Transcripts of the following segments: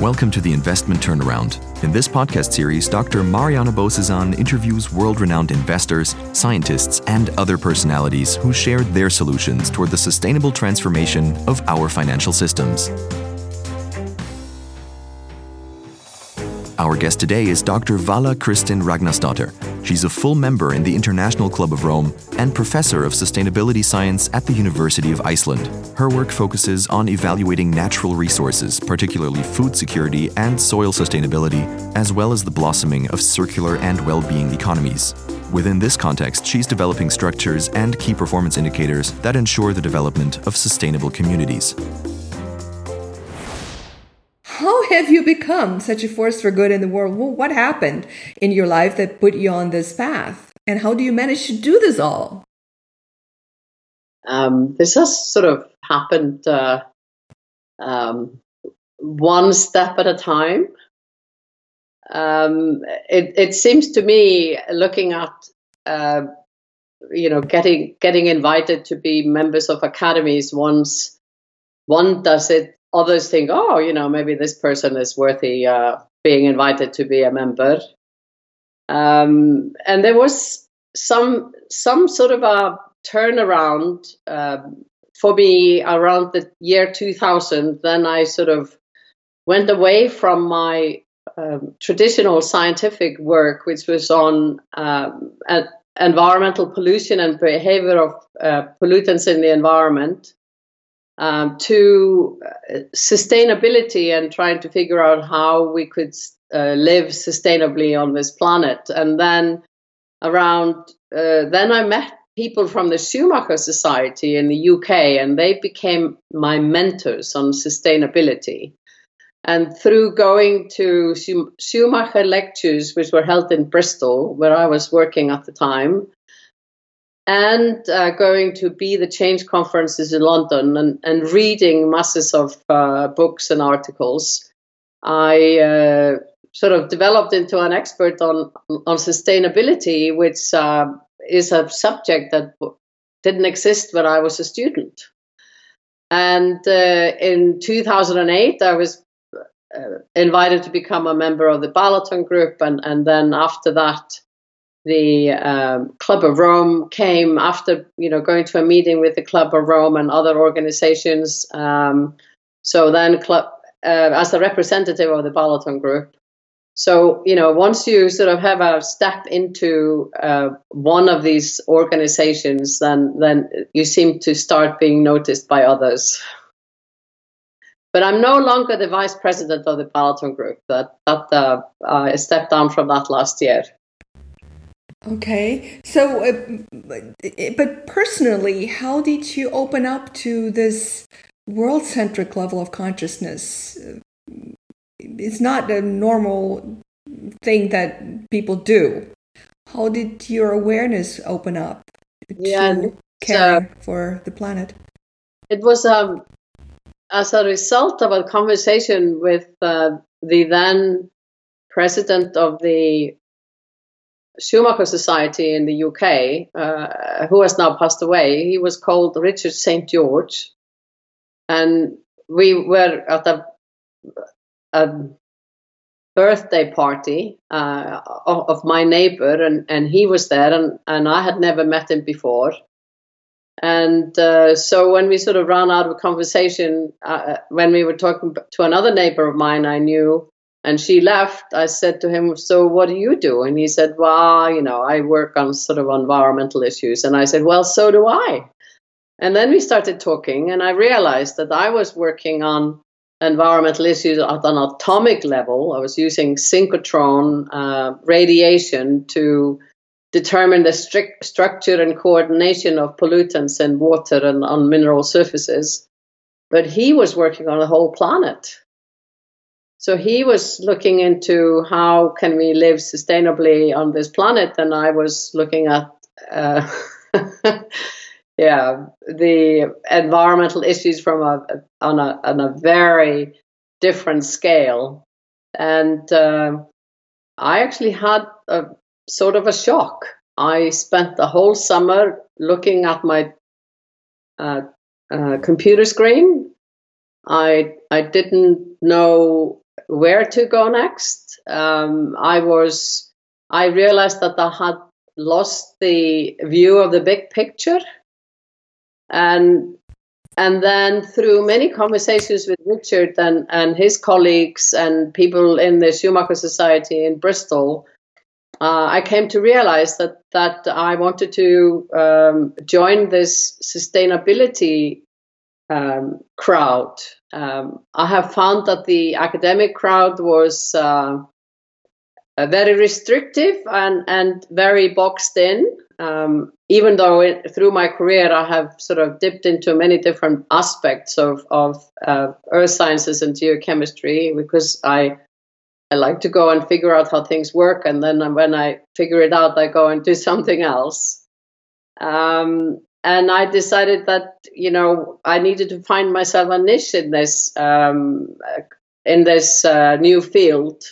Welcome to the Investment Turnaround. In this podcast series, Dr. Mariana Bozesan interviews world renowned investors, scientists, and other personalities who shared their solutions toward the sustainable transformation of our financial systems. Our guest today is Dr. Vala Kristin Ragnarsdottir. She's a full member in the International Club of Rome and professor of sustainability science at the University of Iceland. Her work focuses on evaluating natural resources, particularly food security and soil sustainability, as well as the blossoming of circular and well being economies. Within this context, she's developing structures and key performance indicators that ensure the development of sustainable communities. How have you become such a force for good in the world? What happened in your life that put you on this path? And how do you manage to do this all? Um, this has sort of happened uh, um, one step at a time. Um, it, it, seems to me, looking at uh, you know getting getting invited to be members of academies once one does it others think, oh, you know, maybe this person is worthy uh, being invited to be a member. Um, and there was some some sort of a turnaround um, for me around the year 2000. Then I sort of went away from my um, traditional scientific work, which was on um, environmental pollution and behavior of uh, pollutants in the environment, um, to uh, sustainability and trying to figure out how we could uh, live sustainably on this planet. And then around, uh, then I met people from the Schumacher Society in the UK, and they became my mentors on sustainability. And through going to Schumacher lectures, which were held in Bristol, where I was working at the time, and uh, going to be the change conferences in London and, and reading masses of uh, books and articles, I uh, sort of developed into an expert on on sustainability, which uh, is a subject that didn't exist when I was a student. And uh, in 2008, I was uh, invited to become a member of the Balaton Group, and and then after that the um, Club of Rome came after you know going to a meeting with the Club of Rome and other organizations. Um, so then, club uh, as a representative of the Balaton Group. So you know, once you sort of have a step into uh, one of these organizations, then then you seem to start being noticed by others. But I'm no longer the vice president of the Balaton Group. That that uh, I stepped down from that last year. Okay. So, uh, but personally, how did you open up to this world centric level of consciousness? It's not a normal thing that people do. How did your awareness open up yeah, to care uh, for the planet? It was um, as a result of a conversation with uh, the then president of the Schumacher Society in the UK, uh, who has now passed away, he was called Richard St. George. And we were at a, a birthday party uh, of, my neighbor, and, and he was there, and, and I had never met him before. And uh, so when we sort of ran out of conversation, uh, when we were talking to another neighbor of mine I knew, and she left, I said to him, So what do you do? And he said, Well, you know, I work on sort of environmental issues. And I said, Well, so do I. And then we started talking, and I realized that I was working on environmental issues at an atomic level. I was using synchrotron uh, radiation to determine the strict structure and coordination of pollutants in water and on mineral surfaces. But he was working on the whole planet. So he was looking into how can we live sustainably on this planet, and I was looking at, uh, yeah, the environmental issues from a on a on a very different scale, and uh, I actually had a sort of a shock. I spent the whole summer looking at my uh, uh, computer screen. I I didn't know where to go next. Um, I was, I realized that I had lost the view of the big picture, and and then through many conversations with Richard and, and his colleagues and people in the Schumacher Society in Bristol, uh, I came to realize that that I wanted to um, join this sustainability um, crowd. Um, I have found that the academic crowd was uh, very restrictive and, and very boxed in. Um, even though it, through my career I have sort of dipped into many different aspects of, of uh, earth sciences and geochemistry, because I I like to go and figure out how things work, and then when I figure it out, I go and do something else. Um, and I decided that you know I needed to find myself a niche in this um, in this uh, new field.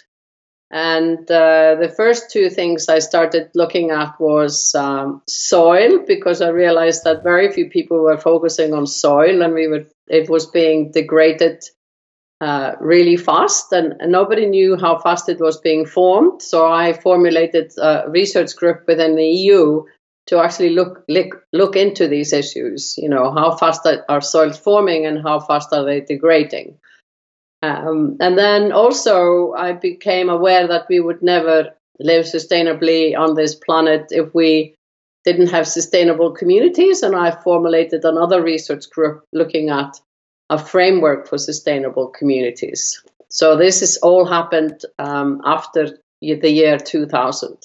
And uh, the first two things I started looking at was um, soil because I realized that very few people were focusing on soil, and we were it was being degraded uh, really fast, and, and, nobody knew how fast it was being formed. So I formulated a research group within the EU to actually look look, look into these issues. You know, how fast are soils forming and how fast are they degrading? Um, and then also, I became aware that we would never live sustainably on this planet if we didn't have sustainable communities. And I formulated another research group looking at a framework for sustainable communities. So this has all happened um, after the year 2000.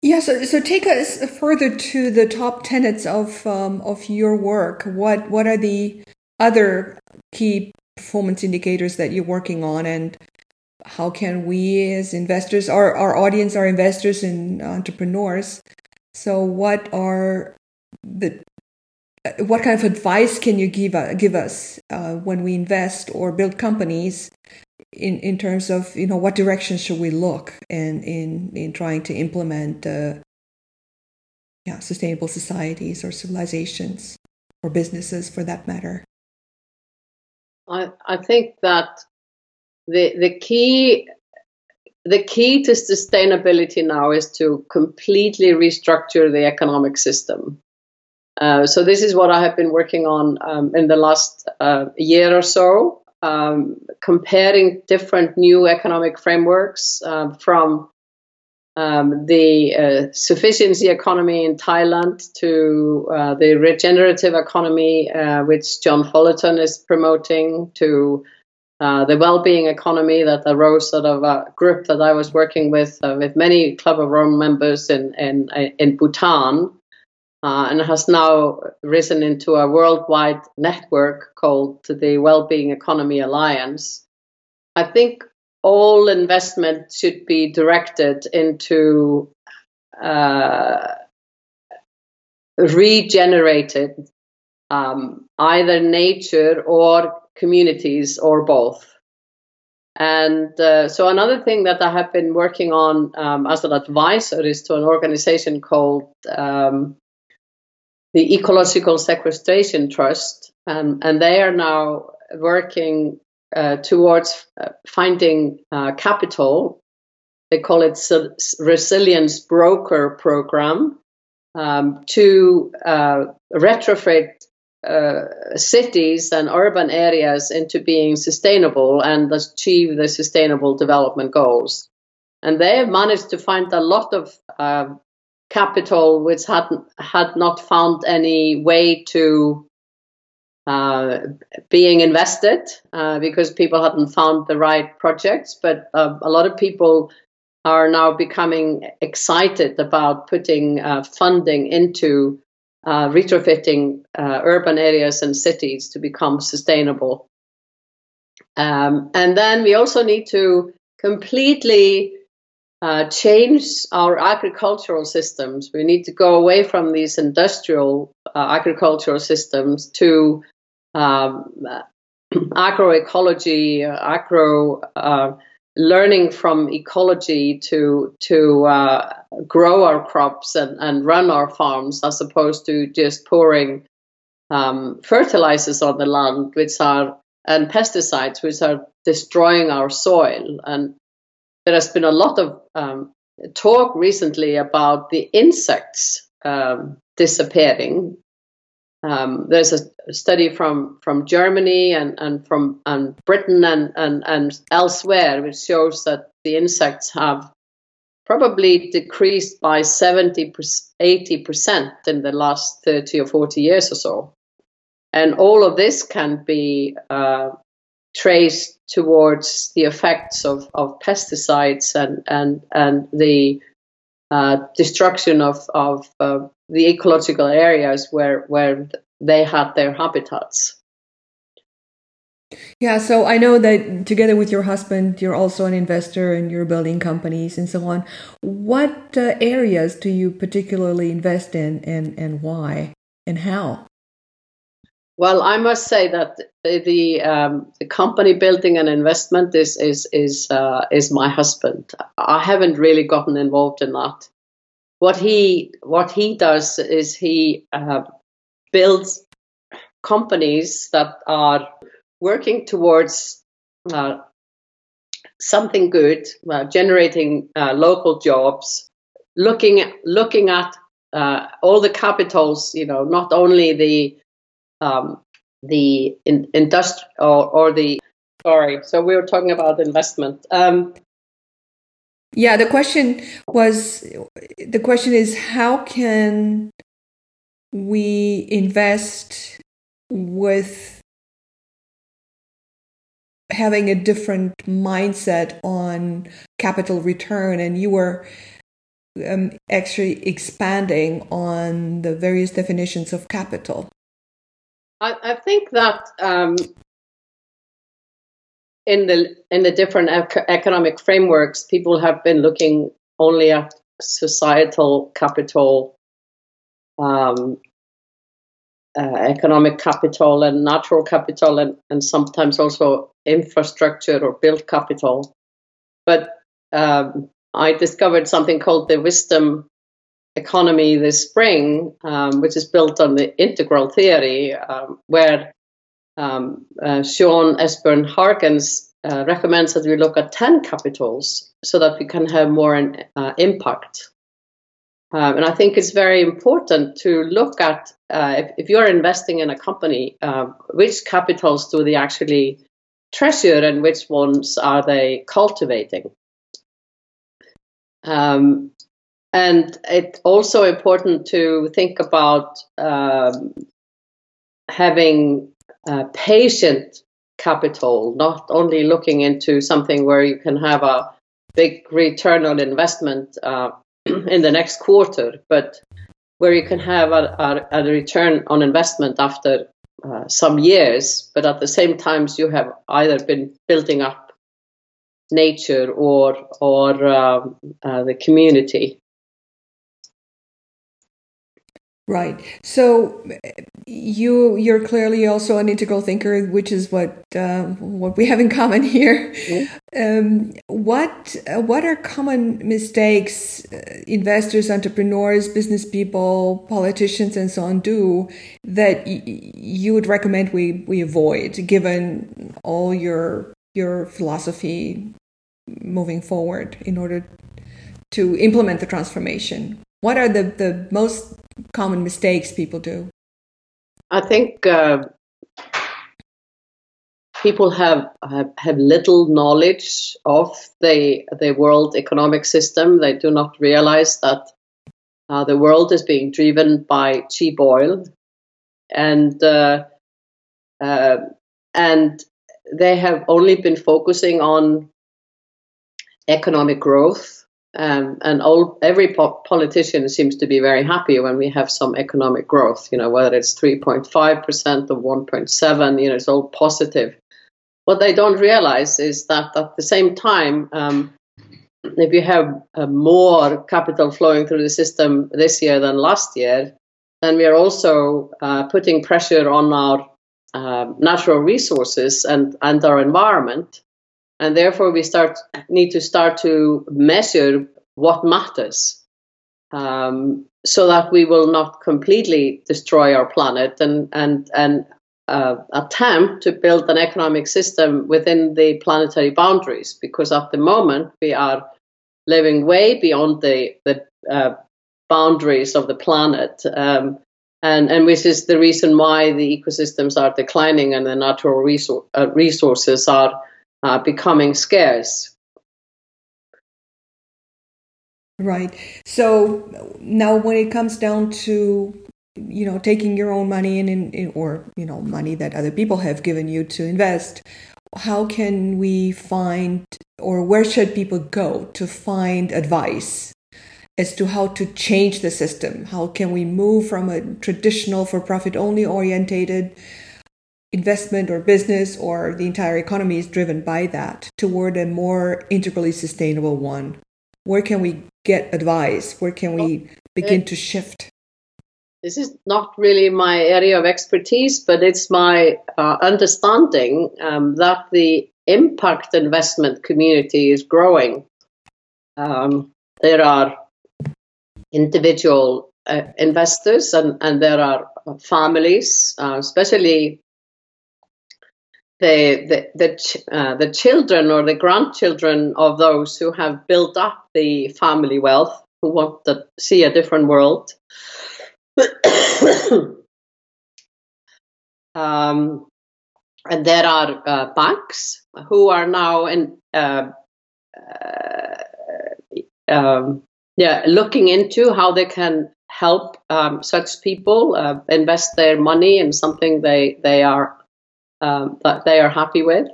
Yeah, so, so take us further to the top tenets of um, of your work. What what are the other key performance indicators that you're working on, and how can we as investors, our our audience, are investors and entrepreneurs, so what are the what kind of advice can you give uh, give us uh, when we invest or build companies in in terms of you know what direction should we look in in in trying to implement uh, yeah sustainable societies or civilizations or businesses for that matter? I i think that the the key the key to sustainability now is to completely restructure the economic system. Uh, so this is what I have been working on um, in the last uh, year or so, um, comparing different new economic frameworks uh, from um, the uh, sufficiency economy in Thailand to uh, the regenerative economy, which John Fullerton is promoting, to the well-being economy that arose out of a group that I was working with, with many Club of Rome members in in, in Bhutan uh, and has now risen into a worldwide network called the Wellbeing Economy Alliance. I think all investment should be directed into uh, regenerated um, either nature or communities or both. And uh, so another thing that I have been working on um, as an advisor is to an organization called um, the Ecological Sequestration Trust, um, and they are now working uh, towards uh, finding uh, capital. They call it Resilience Broker Program um, to uh, retrofit uh, cities and urban areas into being sustainable and achieve the sustainable development goals. And they have managed to find a lot of uh, capital which had had not found any way to uh, being invested uh, because people hadn't found the right projects. But uh, a lot of people are now becoming excited about putting uh, funding into uh, retrofitting uh, urban areas and cities to become sustainable. Um, and then we also need to completely uh, change our agricultural systems. We need to go away from these industrial uh, agricultural systems to um, agroecology, uh, agro uh, learning from ecology to to uh, grow our crops and, and run our farms as opposed to just pouring um, fertilizers on the land, which are and pesticides, which are destroying our soil. And there has been a lot of um, talk recently about the insects um, disappearing. Um, there's a study from, from Germany and, and from and Britain and, and, and elsewhere which shows that the insects have probably decreased by 70 80% in the last 30 or 40 years or so. And all of this can be uh, traced towards the effects of, of pesticides and, and, and the uh, destruction of, of uh, the ecological areas where, where they had their habitats. Yeah, so I know that together with your husband, you're also an investor and you're building companies and so on. What uh, areas do you particularly invest in and, and why and how? Well, I must say that the um, the company building and investment is is is uh, is my husband. I haven't really gotten involved in that. What he what he does is he uh, builds companies that are working towards uh, something good, uh, generating uh, local jobs, looking looking at uh, all the capitals. You know, not only the um, the in, industrial or, or, the sorry. So we were talking about investment. Um, yeah, the question was the question is how can we invest with having a different mindset on capital return and you were um, actually expanding on the various definitions of capital I, I think that um, in the in the different ec- economic frameworks, people have been looking only at societal capital, um, uh, economic capital, and natural capital, and, and sometimes also infrastructure or built capital. But um, I discovered something called the wisdom economy this spring, um, which is built on the integral theory, um, where um, uh, Sean Esbjörn-Hargens uh, recommends that we look at 10 capitals so that we can have more uh, impact. Um, and I think it's very important to look at uh, if, if, you're investing in a company, uh, which capitals do they actually treasure and which ones are they cultivating? Um, and it's also important to think about um, having uh, patient capital, not only looking into something where you can have a big return on investment uh, in the next quarter, but where you can have a, a, a return on investment after uh, some years, but at the same time you have either been building up nature or or um, uh, the community. Right. So you you're clearly also an integral thinker, which is what uh, what we have in common here. Mm-hmm. Um, what uh, what are common mistakes uh, investors, entrepreneurs, business people, politicians, and so on do that y- you would recommend we we avoid, given all your your philosophy moving forward in order to implement the transformation? What are the, the most common mistakes people do? I think uh, people have, have, have little knowledge of the the world economic system. They do not realize that uh, the world is being driven by cheap oil, and uh, uh and they have only been focusing on economic growth um, and all, every po- politician seems to be very happy when we have some economic growth, you know, whether it's 3.5% or 1.7, you know, it's all positive. What they don't realize is that at the same time, um, if you have uh, more capital flowing through the system this year than last year, then we are also uh, putting pressure on our uh, natural resources and, and our environment and therefore we start need to start to measure what matters um, so that we will not completely destroy our planet and and and uh, attempt to build an economic system within the planetary boundaries, because at the moment we are living way beyond the the uh, boundaries of the planet. Um, and, and which is the reason why the ecosystems are declining and the natural resor- uh, resources are uh, becoming scarce. Right. So now, when it comes down to you know taking your own money in, in, in, or you know money that other people have given you to invest, how can we find or where should people go to find advice as to how to change the system? How can we move from a traditional for profit only orientated investment or business or the entire economy is driven by that toward a more integrally sustainable one? Where can we get advice? Where can we begin to shift? This is not really my area of expertise, but it's my uh, understanding um, that the impact investment community is growing. Um, there are individual uh, investors and, and there are families, uh, especially the the the, uh, the children or the grandchildren of those who have built up the family wealth, who want to see a different world. um, and there are uh, banks who are now in uh, uh, um, yeah looking into how they can help um, such people uh, invest their money in something they they are um, that they are happy with.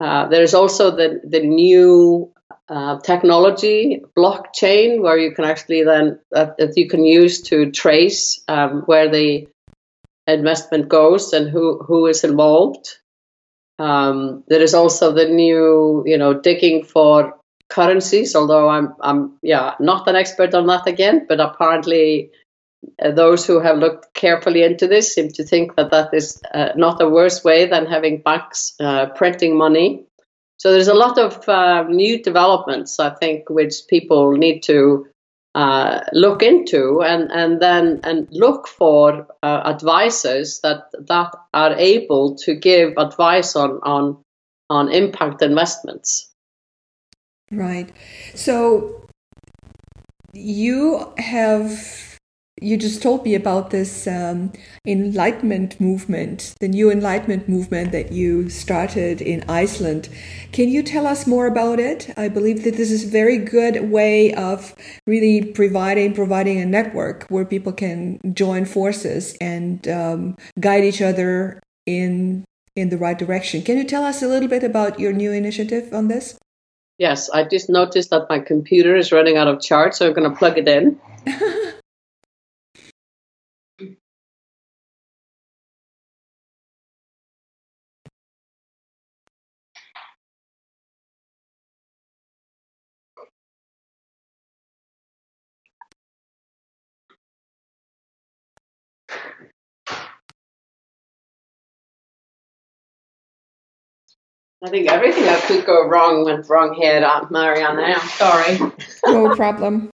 Uh, there's also the the new uh, technology blockchain where you can actually then uh, that you can use to trace um, where the investment goes and who who is involved. Um, there is also the new you know digging for currencies although i'm i'm yeah not an expert on that again but apparently those who have looked carefully into this seem to think that that is uh, not a worse way than having banks uh, printing money. So there's a lot of uh, new developments, I think, which people need to uh, look into and, and then and look for uh, advisors that that are able to give advice on on on impact investments. Right. So you have you just told me about this um, enlightenment movement, the new enlightenment movement that you started in Iceland. Can you tell us more about it? I believe that this is a very good way of really providing providing a network where people can join forces and um, guide each other in in the right direction. Can you tell us a little bit about your new initiative on this? Yes, I just noticed that my computer is running out of charge, so I'm going to plug it in. I think everything that could go wrong went wrong here, Aunt Marianne. I'm sorry. no problem.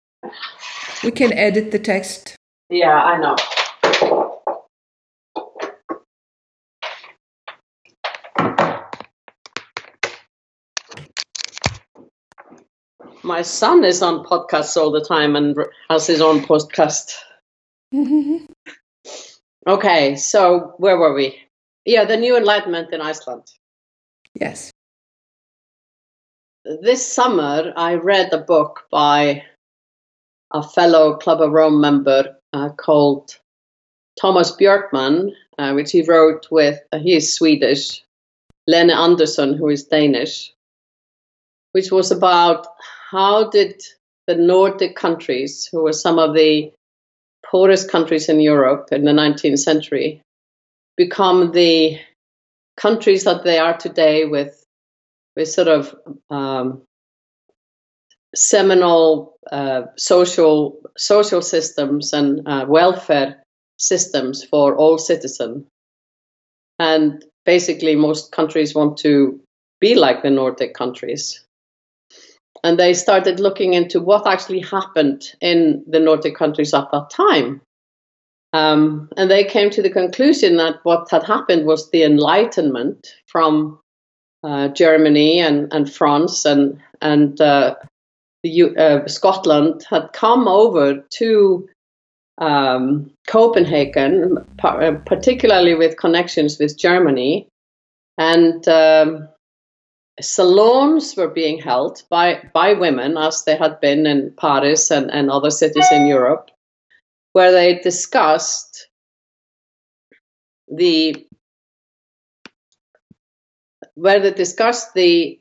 We can edit the text. Yeah, I know. My son is on podcasts all the time and has his own podcast. okay, so where were we? Yeah, the new enlightenment in Iceland. Yes. This summer, I read a book by a fellow Club of Rome member uh, called Thomas Björkman, uh, which he wrote with, uh, he is Swedish, Lene Andersen, who is Danish, which was about how did the Nordic countries, who were some of the poorest countries in Europe in the 19th century, become the countries that they are today with with sort of um, seminal uh, social social systems and uh, welfare systems for all citizens. And basically, most countries want to be like the Nordic countries. And they started looking into what actually happened in the Nordic countries at that time. Um, and they came to the conclusion that what had happened was the Enlightenment from uh, Germany and, and France and and uh, uh, Scotland had come over to um, Copenhagen, uh, particularly with connections with Germany, and um, salons were being held by by women, as they had been in Paris and, and other cities in Europe, where they discussed the where they discussed the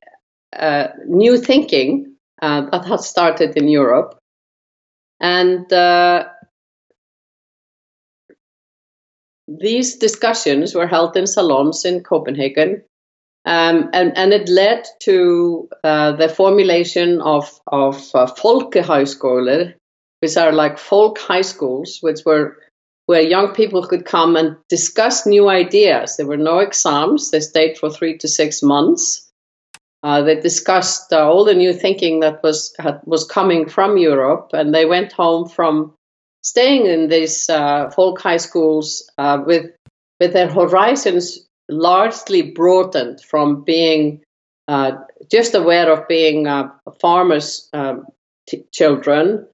uh, new thinking uh, that had started in Europe, and uh, these discussions were held in salons in Copenhagen, um, and, and it led to uh, the formulation of of uh, folkehøjskoler, which are like folk high schools, which were where young people could come and discuss new ideas. There were no exams; they stayed for three to six months. Uh, they discussed uh, all the new thinking that was had, was coming from Europe, and they went home from staying in these uh, folk high schools uh, with with their horizons largely broadened from being uh, just aware of being uh, farmers' um, children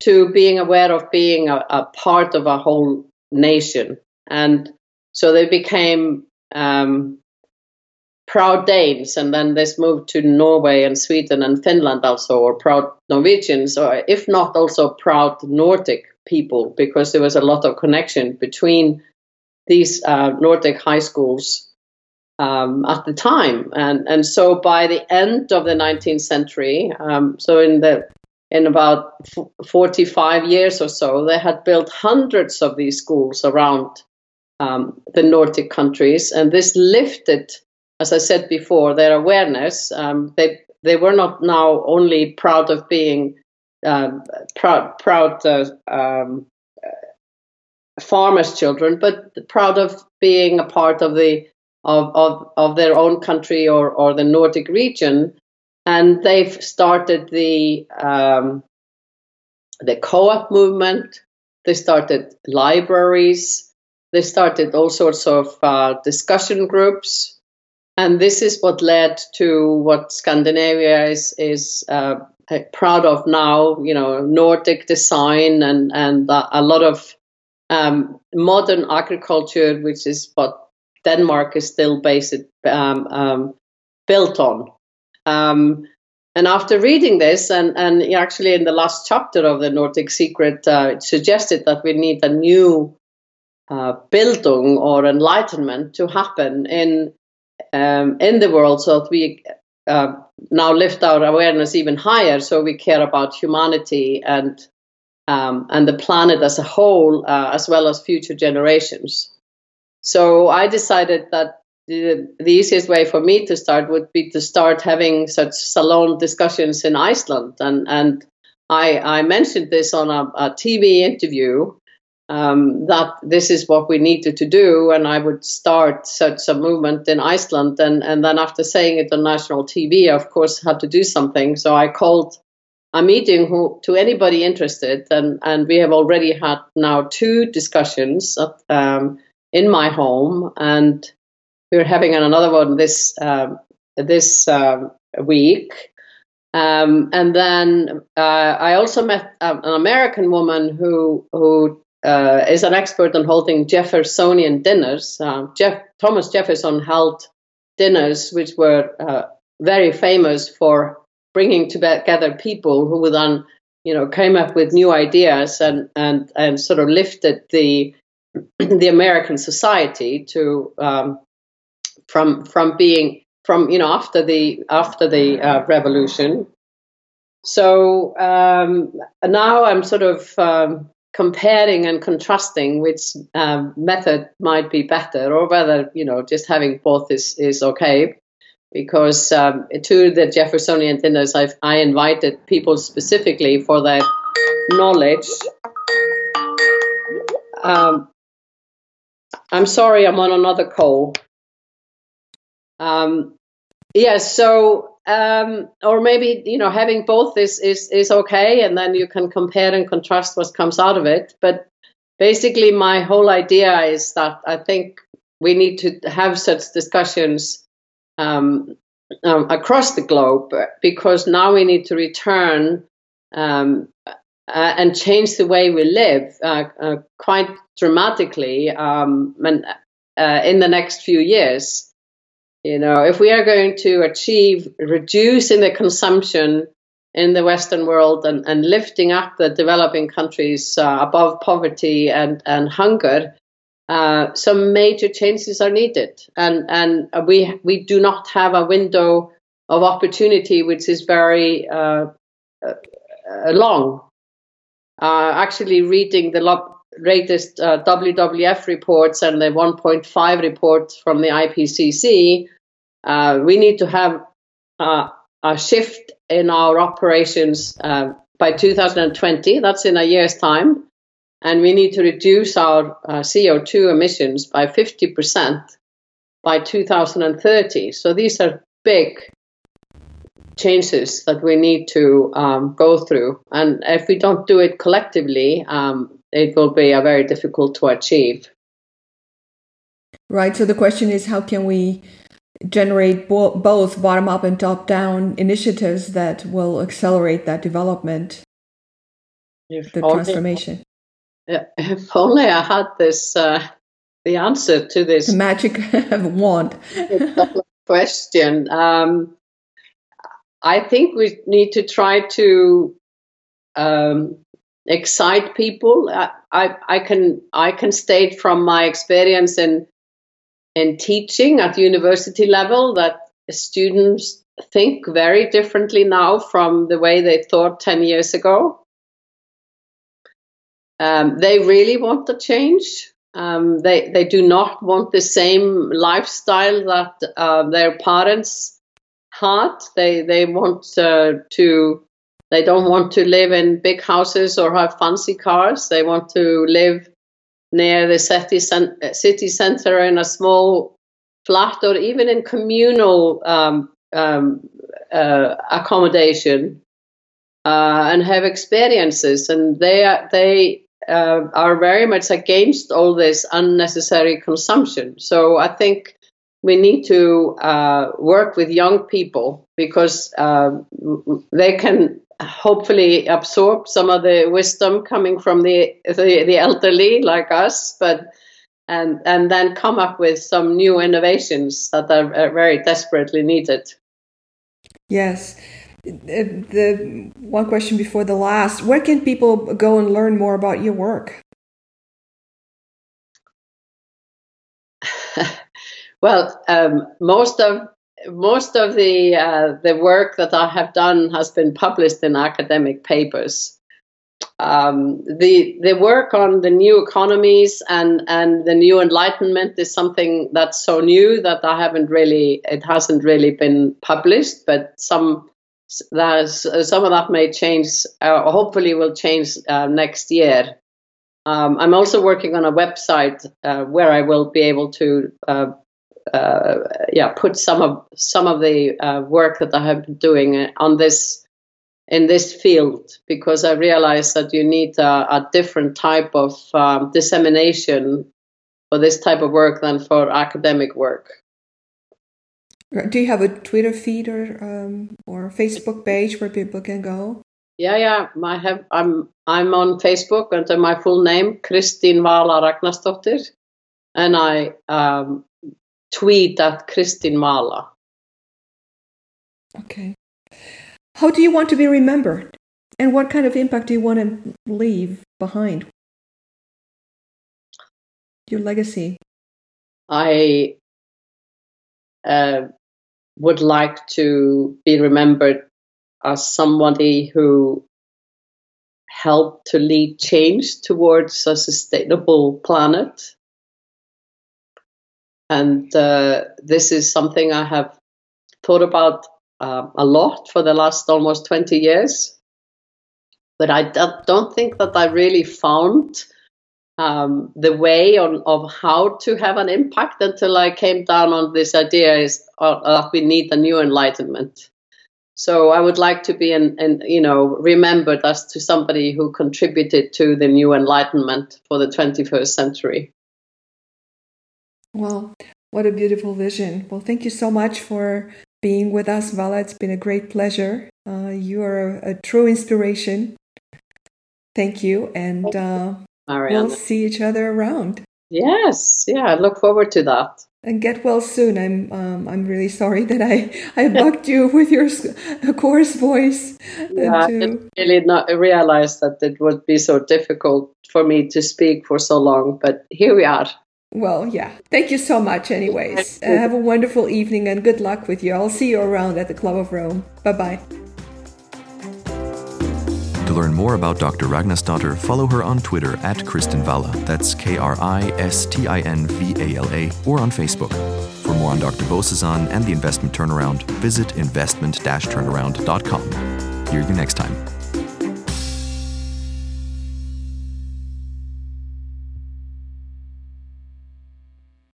to being aware of being a, a, part of a whole nation. And so they became um, proud Danes, and then this moved to Norway and Sweden and Finland also, or proud Norwegians, or if not also proud Nordic people, because there was a lot of connection between these uh, Nordic high schools um, at the time, and and so by the end of the 19th century, um, so in the in about 45 years or so, they had built hundreds of these schools around um, the Nordic countries, and this lifted, as I said before, their awareness. Um, they they were not now only proud of being um, proud proud uh, um, farmers' children, but proud of being a part of the of, of, of their own country or, or the Nordic region. And they've started the um, the co-op movement. They started libraries. They started all sorts of uh, discussion groups, and this is what led to what Scandinavia is is uh, proud of now. You know, Nordic design and and a lot of um, modern agriculture, which is what Denmark is still based um, um, built on. Um, and after reading this, and, and actually in the last chapter of the Nordic Secret, uh, it suggested that we need a new uh, Bildung or enlightenment to happen in um, in the world, so that we uh, now lift our awareness even higher, so we care about humanity and um, and the planet as a whole, uh, as well as future generations. So I decided that the, the, easiest way for me to start would be to start having such salon discussions in Iceland. And, and I, I mentioned this on a, a TV interview um, that this is what we needed to do. And I would start such a movement in Iceland. And, and then after saying it on national TV, I, of course, had to do something. So I called a meeting who, to anybody interested. And, and we have already had now two discussions. Um, in my home, and we're having another one this um, this um, week. Um, and then uh, I also met um, an American woman who who uh, is an expert on holding Jeffersonian dinners. Uh, Jeff, Thomas Jefferson held dinners which were uh, very famous for bringing together people who then you know came up with new ideas and and and sort of lifted the the American society to um, from from being from you know after the after the uh, revolution. So um, now I'm sort of um, comparing and contrasting which um, method might be better, or whether you know just having both is is okay. Because um, to the Jeffersonian dinners, I've, I invited people specifically for their knowledge um, I'm sorry, I'm on another call. Um, yes, yeah, so um, or maybe you know having both is is is okay, and then you can compare and contrast what comes out of it. But basically, my whole idea is that I think we need to have such discussions um, um, across the globe because now we need to return um, uh, and change the way we live uh, uh, quite dramatically um, and, uh, in the next few years. You know, if we are going to achieve reducing the consumption in the Western world and, and lifting up the developing countries uh, above poverty and, and hunger, uh, some major changes are needed, and and we we do not have a window of opportunity which is very uh, uh, long. Uh, actually, reading the latest uh, WWF reports and the 1.5 report from the IPCC, uh, we need to have a shift in our operations by 2020. That's in a year's time and we need to reduce our uh, CO2 emissions by 50% by 2030. So these are big changes that we need to um, go through. And if we don't do it collectively, um, it will be very difficult to achieve. Right. So the question is how can we generate bo- both bottom up and top down initiatives that will accelerate that development, if the transformation? if only I had this uh, the answer to this the magic wand question. Um, I think we need to try to um, excite people. I, I, I, can I can state from my experience in in teaching at university level that students think very differently now from the way they thought 10 years ago. Um, they really want the change. Um, they they do not want the same lifestyle that uh, their parents had. They they want uh, to. They don't want to live in big houses or have fancy cars. They want to live near the city, city center in a small flat or even in communal um, um, uh, accommodation uh, and have experiences. And they are, they uh, are very much against all this unnecessary consumption. So I think we need to uh, work with young people because uh, they can hopefully absorb some of the wisdom coming from the, the, the elderly like us, but and and then come up with some new innovations that are very desperately needed. Yes the one question before the last where can people go and learn more about your work well um, most of most of the uh, the work that I have done has been published in academic papers. Um, the the work on the new economies and and the new enlightenment is something that's so new that I haven't really it hasn't really been published, but some uh, some of that may change, uh, hopefully will change uh, next year. Um, I'm also working on a website uh, where I will be able to, uh, uh, yeah, put some of some of the work that I have been doing on this in this field because I realize that you need a, a different type of um, dissemination for this type of work than for academic work. Do you have a Twitter feed or um, or Facebook page where people can go? Yeah, yeah. I have. I'm I'm on Facebook under my full name, Kristín Vala Ragnarsdóttir, and I um, tweet at Kristín Vala. Okay. How do you want to be remembered, and what kind of impact do you want to leave behind? Your legacy. I uh, would like to be remembered as somebody who helped to lead change towards a sustainable planet. And uh, this is something I have thought about uh, a lot for the last almost 20 years. But I don't think that I really found um, the way on, of how to have an impact until I came down on this idea is uh, that we need a new enlightenment. So I would like to be, and you know, remembered as to somebody who contributed to the new enlightenment for the 21st century. Well, what a beautiful vision. Well, thank you so much for being with us, Vala. It's been a great pleasure. Uh, you are a, a, true inspiration. Thank you, and uh, we'll see each other around. Yes, yeah, I look forward to that. And get well soon. I'm um, I'm really sorry that I I bugged you with your coarse voice. Yeah, to... I didn't really not realize that it would be so difficult for me to speak for so long, but here we are. Well, yeah. Thank you so much, anyways. Uh, have a wonderful evening and good luck with you. I'll see you around at the Club of Rome. Bye bye. To learn more about Dr. Ragnarsdottir, follow her on Twitter at Kristin Vala. That's K R I S T I N V A L A, or on Facebook. For more on Dr. Bozesan and the investment turnaround, visit investment turnaround.com. Hear you next time.